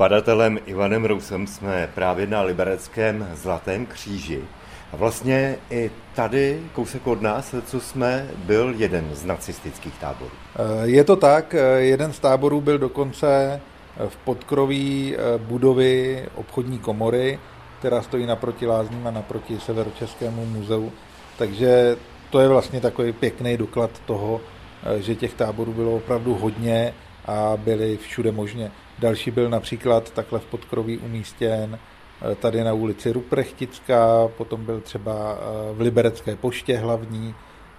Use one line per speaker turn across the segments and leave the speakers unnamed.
badatelem Ivanem Rousem jsme právě na Libereckém Zlatém kříži. A vlastně i tady, kousek od nás, co jsme, byl jeden z nacistických táborů.
Eh, je to tak, eh, jeden z táborů byl dokonce eh, v podkroví budovy obchodní komory, která stojí naproti Lázním a naproti Severočeskému muzeu. Takže to je vlastně takový pěkný doklad toho, že těch táborů bylo opravdu hodně a byly všude možně. Další byl například takhle v podkroví umístěn eh, tady na ulici Ruprechtická, potom byl třeba eh, v Liberecké poště hlavní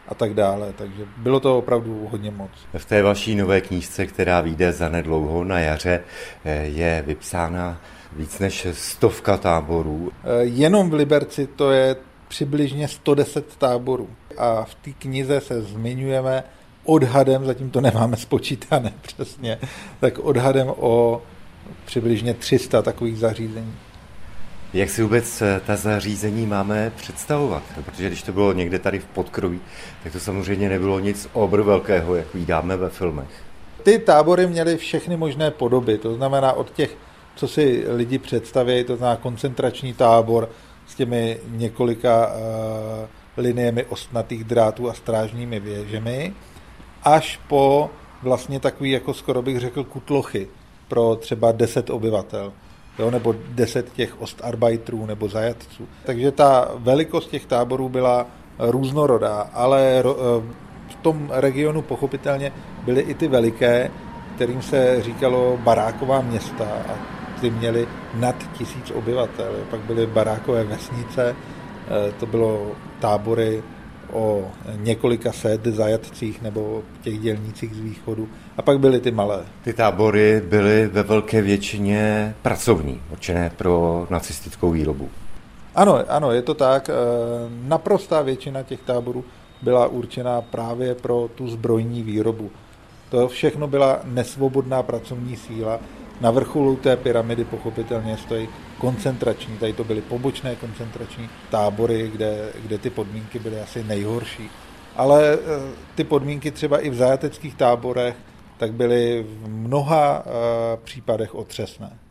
a tak dále. Takže bylo to opravdu hodně moc.
V té vaší nové knížce, která vyjde za nedlouho na jaře, eh, je vypsána víc než stovka táborů.
Jenom v Liberci to je přibližně 110 táborů. A v té knize se zmiňujeme odhadem, zatím to nemáme spočítané přesně, tak odhadem o přibližně 300 takových zařízení.
Jak si vůbec eh, ta zařízení máme představovat? Protože když to bylo někde tady v podkroví, tak to samozřejmě nebylo nic obr velkého, jak vidíme ve filmech.
Ty tábory měly všechny možné podoby, to znamená od těch, co si lidi představí, to znamená koncentrační tábor s těmi několika uh, liniemi ostnatých drátů a strážními věžemi, až po vlastně takový, jako skoro bych řekl, kutlochy pro třeba 10 obyvatel. Jo, nebo 10 těch ostarbeiterů nebo zajatců. Takže ta velikost těch táborů byla různorodá, ale eh, v tom regionu pochopitelně byly i ty veliké, kterým se říkalo baráková města a ty měly nad tisíc obyvatel. Pak byly barákové vesnice, eh, to bylo tábory o několika set zajatcích nebo těch dělnících z východu. A pak byly ty malé.
Ty tábory byly ve velké většině pracovní, určené pro nacistickou výrobu.
Ano, ano, je to tak. E, naprostá většina těch táborů byla určená právě pro tu zbrojní výrobu. To všechno byla nesvobodná pracovní síla, na vrcholu té pyramidy pochopitelně stojí koncentrační, tady to byly pobočné koncentrační tábory, kde, kde ty podmínky byly asi nejhorší. Ale eh, ty podmínky třeba i v zajateckých táborech tak byly v mnoha eh, případech otřesné.